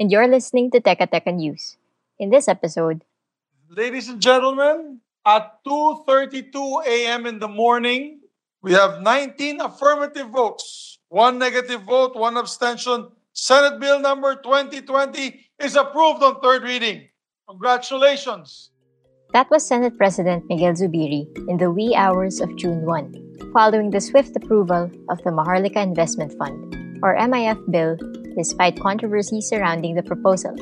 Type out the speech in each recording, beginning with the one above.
and you're listening to Teka Teka News. In this episode, Ladies and gentlemen, at 2.32 a.m. in the morning, we have 19 affirmative votes, one negative vote, one abstention. Senate Bill number 2020 is approved on third reading. Congratulations. that was Senate President Miguel Zubiri in the wee hours of June 1, following the swift approval of the Maharlika Investment Fund, or MIF bill, despite controversy surrounding the proposal.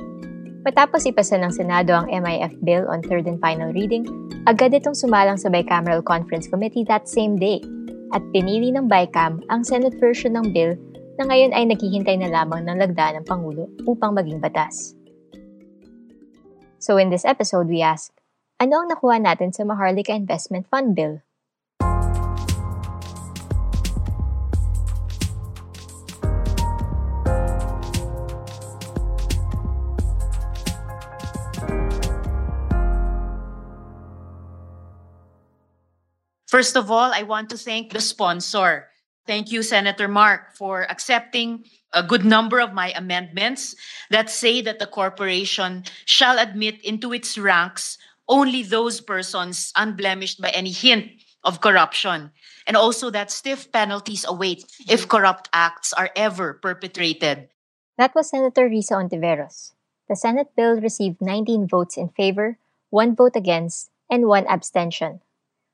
Matapos ipasa ng Senado ang MIF bill on third and final reading, agad itong sumalang sa Bicameral Conference Committee that same day at pinili ng BICAM ang Senate version ng bill na ngayon ay naghihintay na lamang ng lagda ng Pangulo upang maging batas. So in this episode, we ask, ano ang nakuha natin sa Maharlika Investment Fund Bill? First of all, I want to thank the sponsor. Thank you, Senator Mark, for accepting a good number of my amendments that say that the corporation shall admit into its ranks only those persons unblemished by any hint of corruption, and also that stiff penalties await if corrupt acts are ever perpetrated. That was Senator Risa Ontiveros. The Senate bill received 19 votes in favor, 1 vote against, and 1 abstention.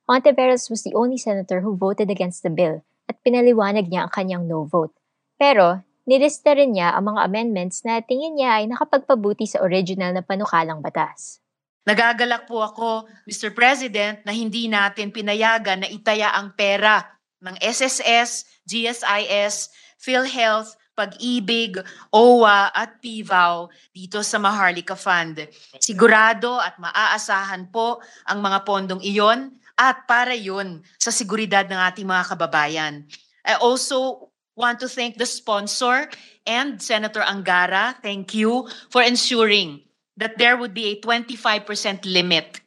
Ontiveros was the only senator who voted against the bill at pinaliwanag niya ang kanyang no vote. Pero, nilista rin niya ang mga amendments na tingin niya ay nakapagpabuti sa original na panukalang batas. Nagagalak po ako, Mr. President, na hindi natin pinayagan na itaya ang pera ng SSS, GSIS, PhilHealth, Pag-ibig, OWA at PIVAW dito sa Maharlika Fund. Sigurado at maaasahan po ang mga pondong iyon at para yun sa seguridad ng ating mga kababayan. I also want to thank the sponsor and Senator Angara. Thank you for ensuring that there would be a 25% limit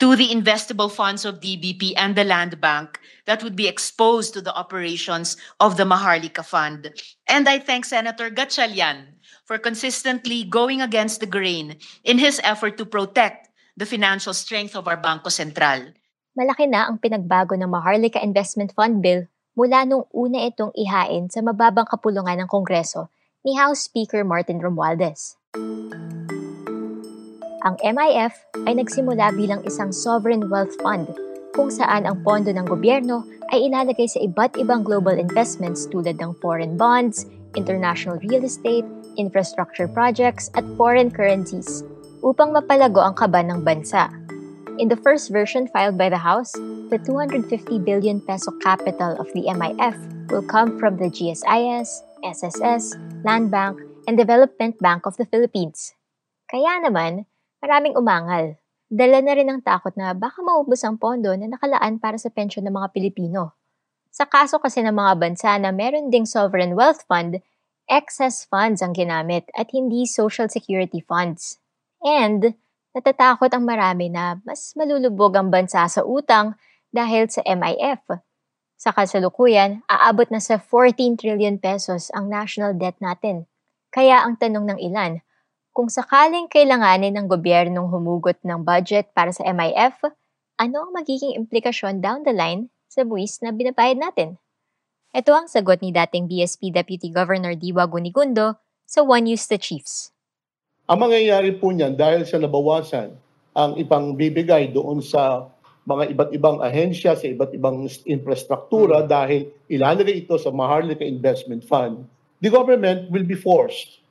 to the investable funds of DBP and the Land Bank that would be exposed to the operations of the Maharlika Fund. And I thank Senator Gatchalian for consistently going against the grain in his effort to protect the financial strength of our Bangko Sentral. Malaki na ang pinagbago ng Maharlika Investment Fund Bill mula nung una itong ihain sa mababang kapulungan ng Kongreso ni House Speaker Martin Romualdez. Ang MIF ay nagsimula bilang isang sovereign wealth fund kung saan ang pondo ng gobyerno ay ilalagay sa iba't ibang global investments tulad ng foreign bonds, international real estate, infrastructure projects at foreign currencies upang mapalago ang kaban ng bansa. In the first version filed by the House, the 250 billion peso capital of the MIF will come from the GSIS, SSS, Land Bank, and Development Bank of the Philippines. Kaya naman, maraming umangal. Dala na rin ang takot na baka maubos ang pondo na nakalaan para sa pensyon ng mga Pilipino. Sa kaso kasi ng mga bansa na meron ding sovereign wealth fund, excess funds ang ginamit at hindi social security funds. And natatakot ang marami na mas malulubog ang bansa sa utang dahil sa MIF. Sa kasalukuyan, aabot na sa 14 trillion pesos ang national debt natin. Kaya ang tanong ng ilan, kung sakaling kailanganin ng gobyernong humugot ng budget para sa MIF, ano ang magiging implikasyon down the line sa buwis na binabayad natin? Ito ang sagot ni dating BSP Deputy Governor Diwa Gunigundo sa One News the Chiefs. Ang mangyayari po niyan dahil sa nabawasan ang ipang bibigay doon sa mga iba't ibang ahensya, sa iba't ibang infrastruktura dahil ilalagay ito sa Maharlika Investment Fund, the government will be forced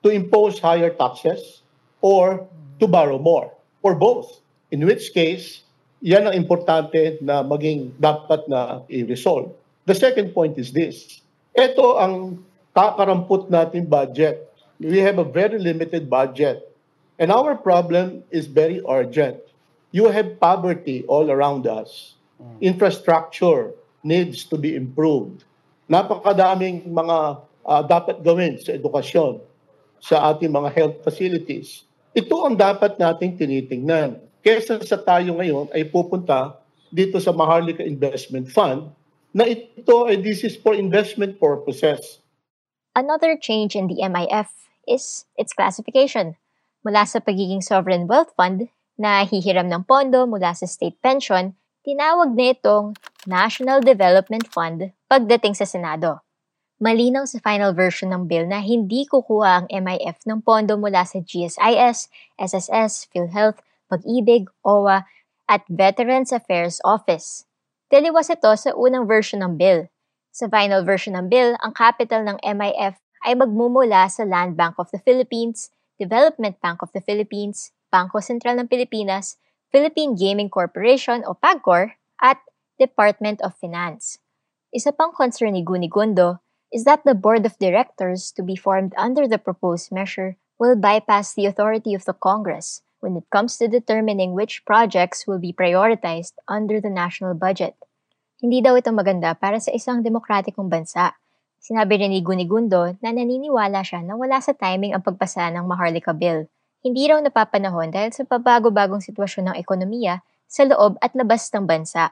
to impose higher taxes or to borrow more, or both. In which case, yan ang importante na maging dapat na i-resolve. The second point is this. Ito ang kakarampot natin budget. We have a very limited budget. And our problem is very urgent. You have poverty all around us. Infrastructure needs to be improved. Napakadaming mga uh, dapat gawin sa edukasyon, sa ating mga health facilities. Ito ang dapat nating tinitingnan. Kesa sa tayo ngayon ay pupunta dito sa Maharlika Investment Fund na ito ay this is for investment purposes. Another change in the MIF is its classification. Mula sa pagiging sovereign wealth fund na hihiram ng pondo mula sa state pension, tinawag na itong National Development Fund pagdating sa Senado. Malinaw sa final version ng bill na hindi kukuha ang MIF ng pondo mula sa GSIS, SSS, PhilHealth, Pag-ibig, OWA, at Veterans Affairs Office. Taliwas ito sa unang version ng bill. Sa final version ng bill, ang capital ng MIF ay magmumula sa Land Bank of the Philippines, Development Bank of the Philippines, Bangko Sentral ng Pilipinas, Philippine Gaming Corporation o PAGCOR, at Department of Finance. Isa pang concern ni Gunigundo is that the board of directors to be formed under the proposed measure will bypass the authority of the Congress when it comes to determining which projects will be prioritized under the national budget. Hindi daw ito maganda para sa isang demokratikong bansa. Sinabi rin ni Gunigundo na naniniwala siya na wala sa timing ang pagpasa ng Maharlika Bill. Hindi raw napapanahon dahil sa pabago-bagong sitwasyon ng ekonomiya sa loob at labas ng bansa.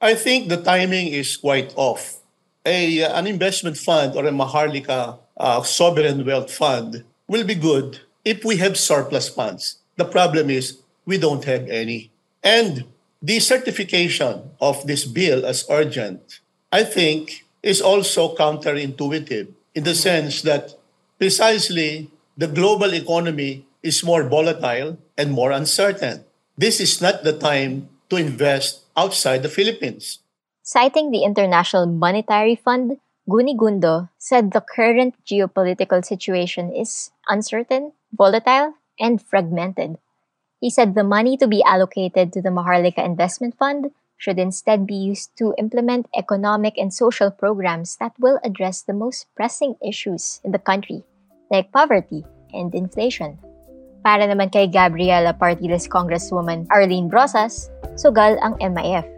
I think the timing is quite off a uh, an investment fund or a Maharlika uh, sovereign wealth fund will be good if we have surplus funds. The problem is we don't have any. And the certification of this bill as urgent, I think, is also counterintuitive in the sense that precisely the global economy is more volatile and more uncertain. This is not the time to invest outside the Philippines. Citing the International Monetary Fund, Gunigundo said the current geopolitical situation is uncertain, volatile, and fragmented. He said the money to be allocated to the Maharlika Investment Fund should instead be used to implement economic and social programs that will address the most pressing issues in the country, like poverty and inflation. Para naman kay Gabriela Partyless Congresswoman Arlene Brosas, sugal ang MIF.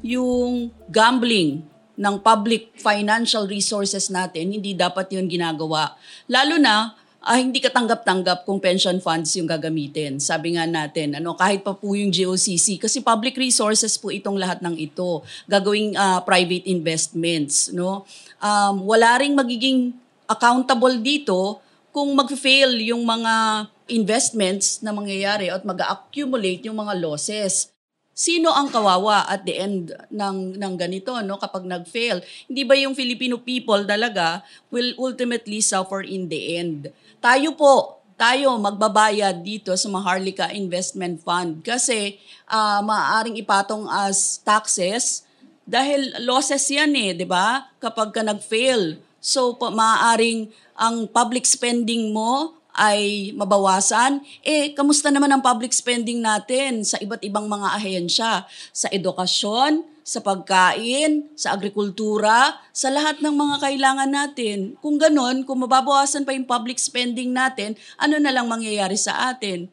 yung gambling ng public financial resources natin, hindi dapat yun ginagawa. Lalo na, ah, hindi katanggap-tanggap kung pension funds yung gagamitin. Sabi nga natin, ano, kahit pa po yung GOCC, kasi public resources po itong lahat ng ito, gagawing uh, private investments. No? Um, wala ring magiging accountable dito kung mag-fail yung mga investments na mangyayari at mag-accumulate yung mga losses sino ang kawawa at the end ng ng ganito no kapag nag-fail hindi ba yung Filipino people talaga will ultimately suffer in the end tayo po tayo magbabayad dito sa Maharlika Investment Fund kasi uh, maaaring ipatong as taxes dahil losses yan eh, 'di ba? Kapag ka nag-fail. So maaaring ang public spending mo ay mabawasan, eh, kamusta naman ang public spending natin sa iba't ibang mga ahensya? Sa edukasyon, sa pagkain, sa agrikultura, sa lahat ng mga kailangan natin. Kung ganon, kung mababawasan pa yung public spending natin, ano na lang mangyayari sa atin?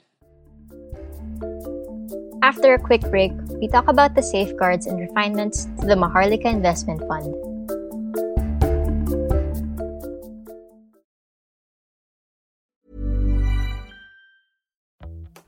After a quick break, we talk about the safeguards and refinements to the Maharlika Investment Fund.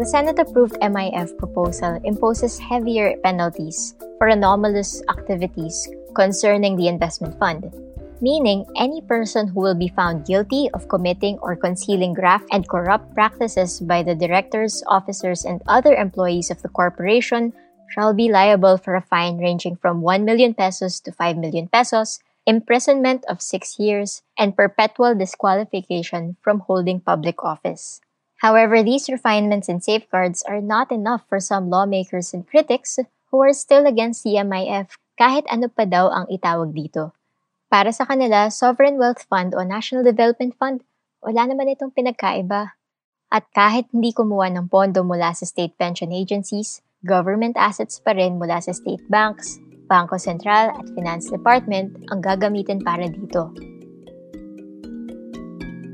The Senate-approved MIF proposal imposes heavier penalties for anomalous activities concerning the investment fund, meaning any person who will be found guilty of committing or concealing graft and corrupt practices by the directors, officers, and other employees of the corporation shall be liable for a fine ranging from 1 million pesos to 5 million pesos, imprisonment of 6 years, and perpetual disqualification from holding public office. However, these refinements and safeguards are not enough for some lawmakers and critics who are still against the MIF kahit ano pa daw ang itawag dito. Para sa kanila, Sovereign Wealth Fund o National Development Fund, wala naman itong pinagkaiba. At kahit hindi kumuha ng pondo mula sa state pension agencies, government assets pa rin mula sa state banks, Bangko Sentral at Finance Department ang gagamitin para dito.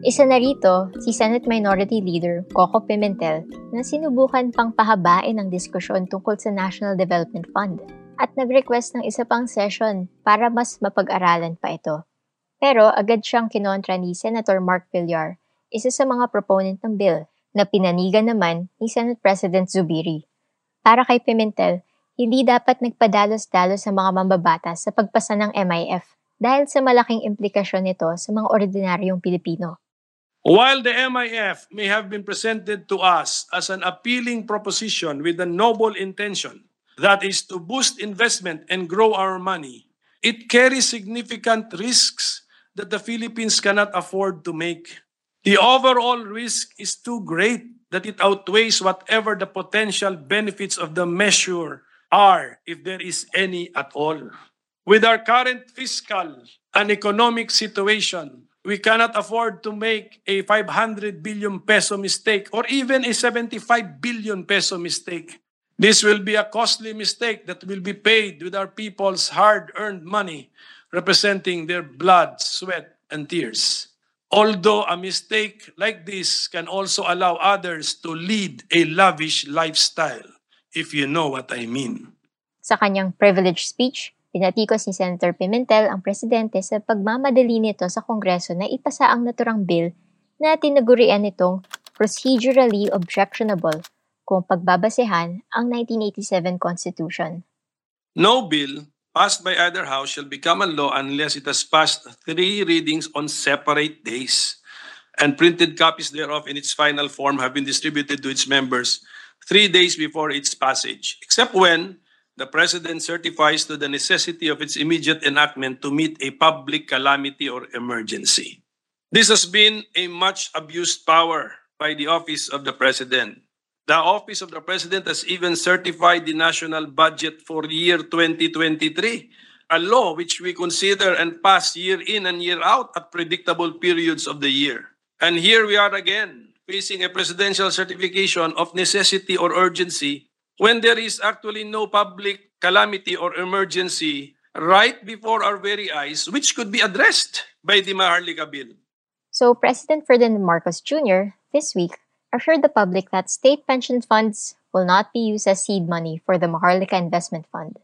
Isa na rito, si Senate Minority Leader Coco Pimentel na sinubukan pang pahabain ang diskusyon tungkol sa National Development Fund at nag-request ng isa pang session para mas mapag-aralan pa ito. Pero agad siyang kinontra ni Senator Mark Villar, isa sa mga proponent ng bill, na pinanigan naman ni Senate President Zubiri. Para kay Pimentel, hindi dapat nagpadalos-dalos sa mga mambabatas sa pagpasa ng MIF dahil sa malaking implikasyon nito sa mga ordinaryong Pilipino. While the MIF may have been presented to us as an appealing proposition with a noble intention, that is to boost investment and grow our money, it carries significant risks that the Philippines cannot afford to make. The overall risk is too great that it outweighs whatever the potential benefits of the measure are, if there is any at all. With our current fiscal and economic situation, we cannot afford to make a 500 billion peso mistake or even a 75 billion peso mistake. This will be a costly mistake that will be paid with our people's hard earned money, representing their blood, sweat, and tears. Although a mistake like this can also allow others to lead a lavish lifestyle, if you know what I mean. Sa kanyang privileged speech, Pinatikos ni Senator Pimentel ang presidente sa pagmamadali nito sa Kongreso na ipasa ang naturang bill na tinagurian nitong procedurally objectionable kung pagbabasehan ang 1987 Constitution. No bill passed by either house shall become a law unless it has passed three readings on separate days, and printed copies thereof in its final form have been distributed to its members three days before its passage, except when the President certifies to the necessity of its immediate enactment to meet a public calamity or emergency. This has been a much abused power by the Office of the President. The Office of the President has even certified the national budget for year 2023, a law which we consider and pass year in and year out at predictable periods of the year. And here we are again, facing a presidential certification of necessity or urgency when there is actually no public calamity or emergency right before our very eyes, which could be addressed by the Maharlika Bill. So, President Ferdinand Marcos Jr. this week assured the public that state pension funds will not be used as seed money for the Maharlika Investment Fund.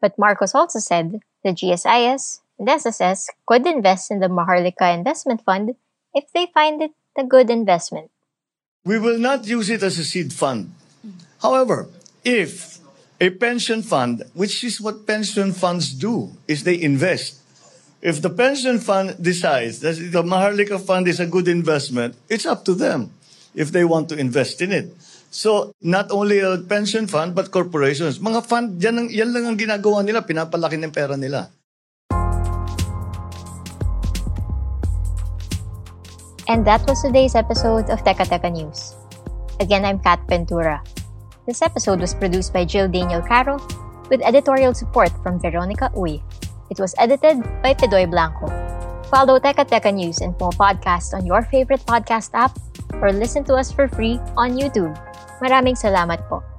But Marcos also said the GSIS and SSS could invest in the Maharlika Investment Fund if they find it a good investment. We will not use it as a seed fund. However, if a pension fund, which is what pension funds do, is they invest. If the pension fund decides that the Maharlika fund is a good investment, it's up to them if they want to invest in it. So, not only a pension fund, but corporations. Mga fund, yan, ang, yan lang ang ginagawa nila, pinapalaki ng pera nila. And that was today's episode of Teka Teka News. Again, I'm Kat Ventura. This episode was produced by Jill Daniel Caro with editorial support from Veronica Uy. It was edited by Pedoy Blanco. Follow Teka Teka News and Mo Podcast on your favorite podcast app or listen to us for free on YouTube. Maraming salamat po.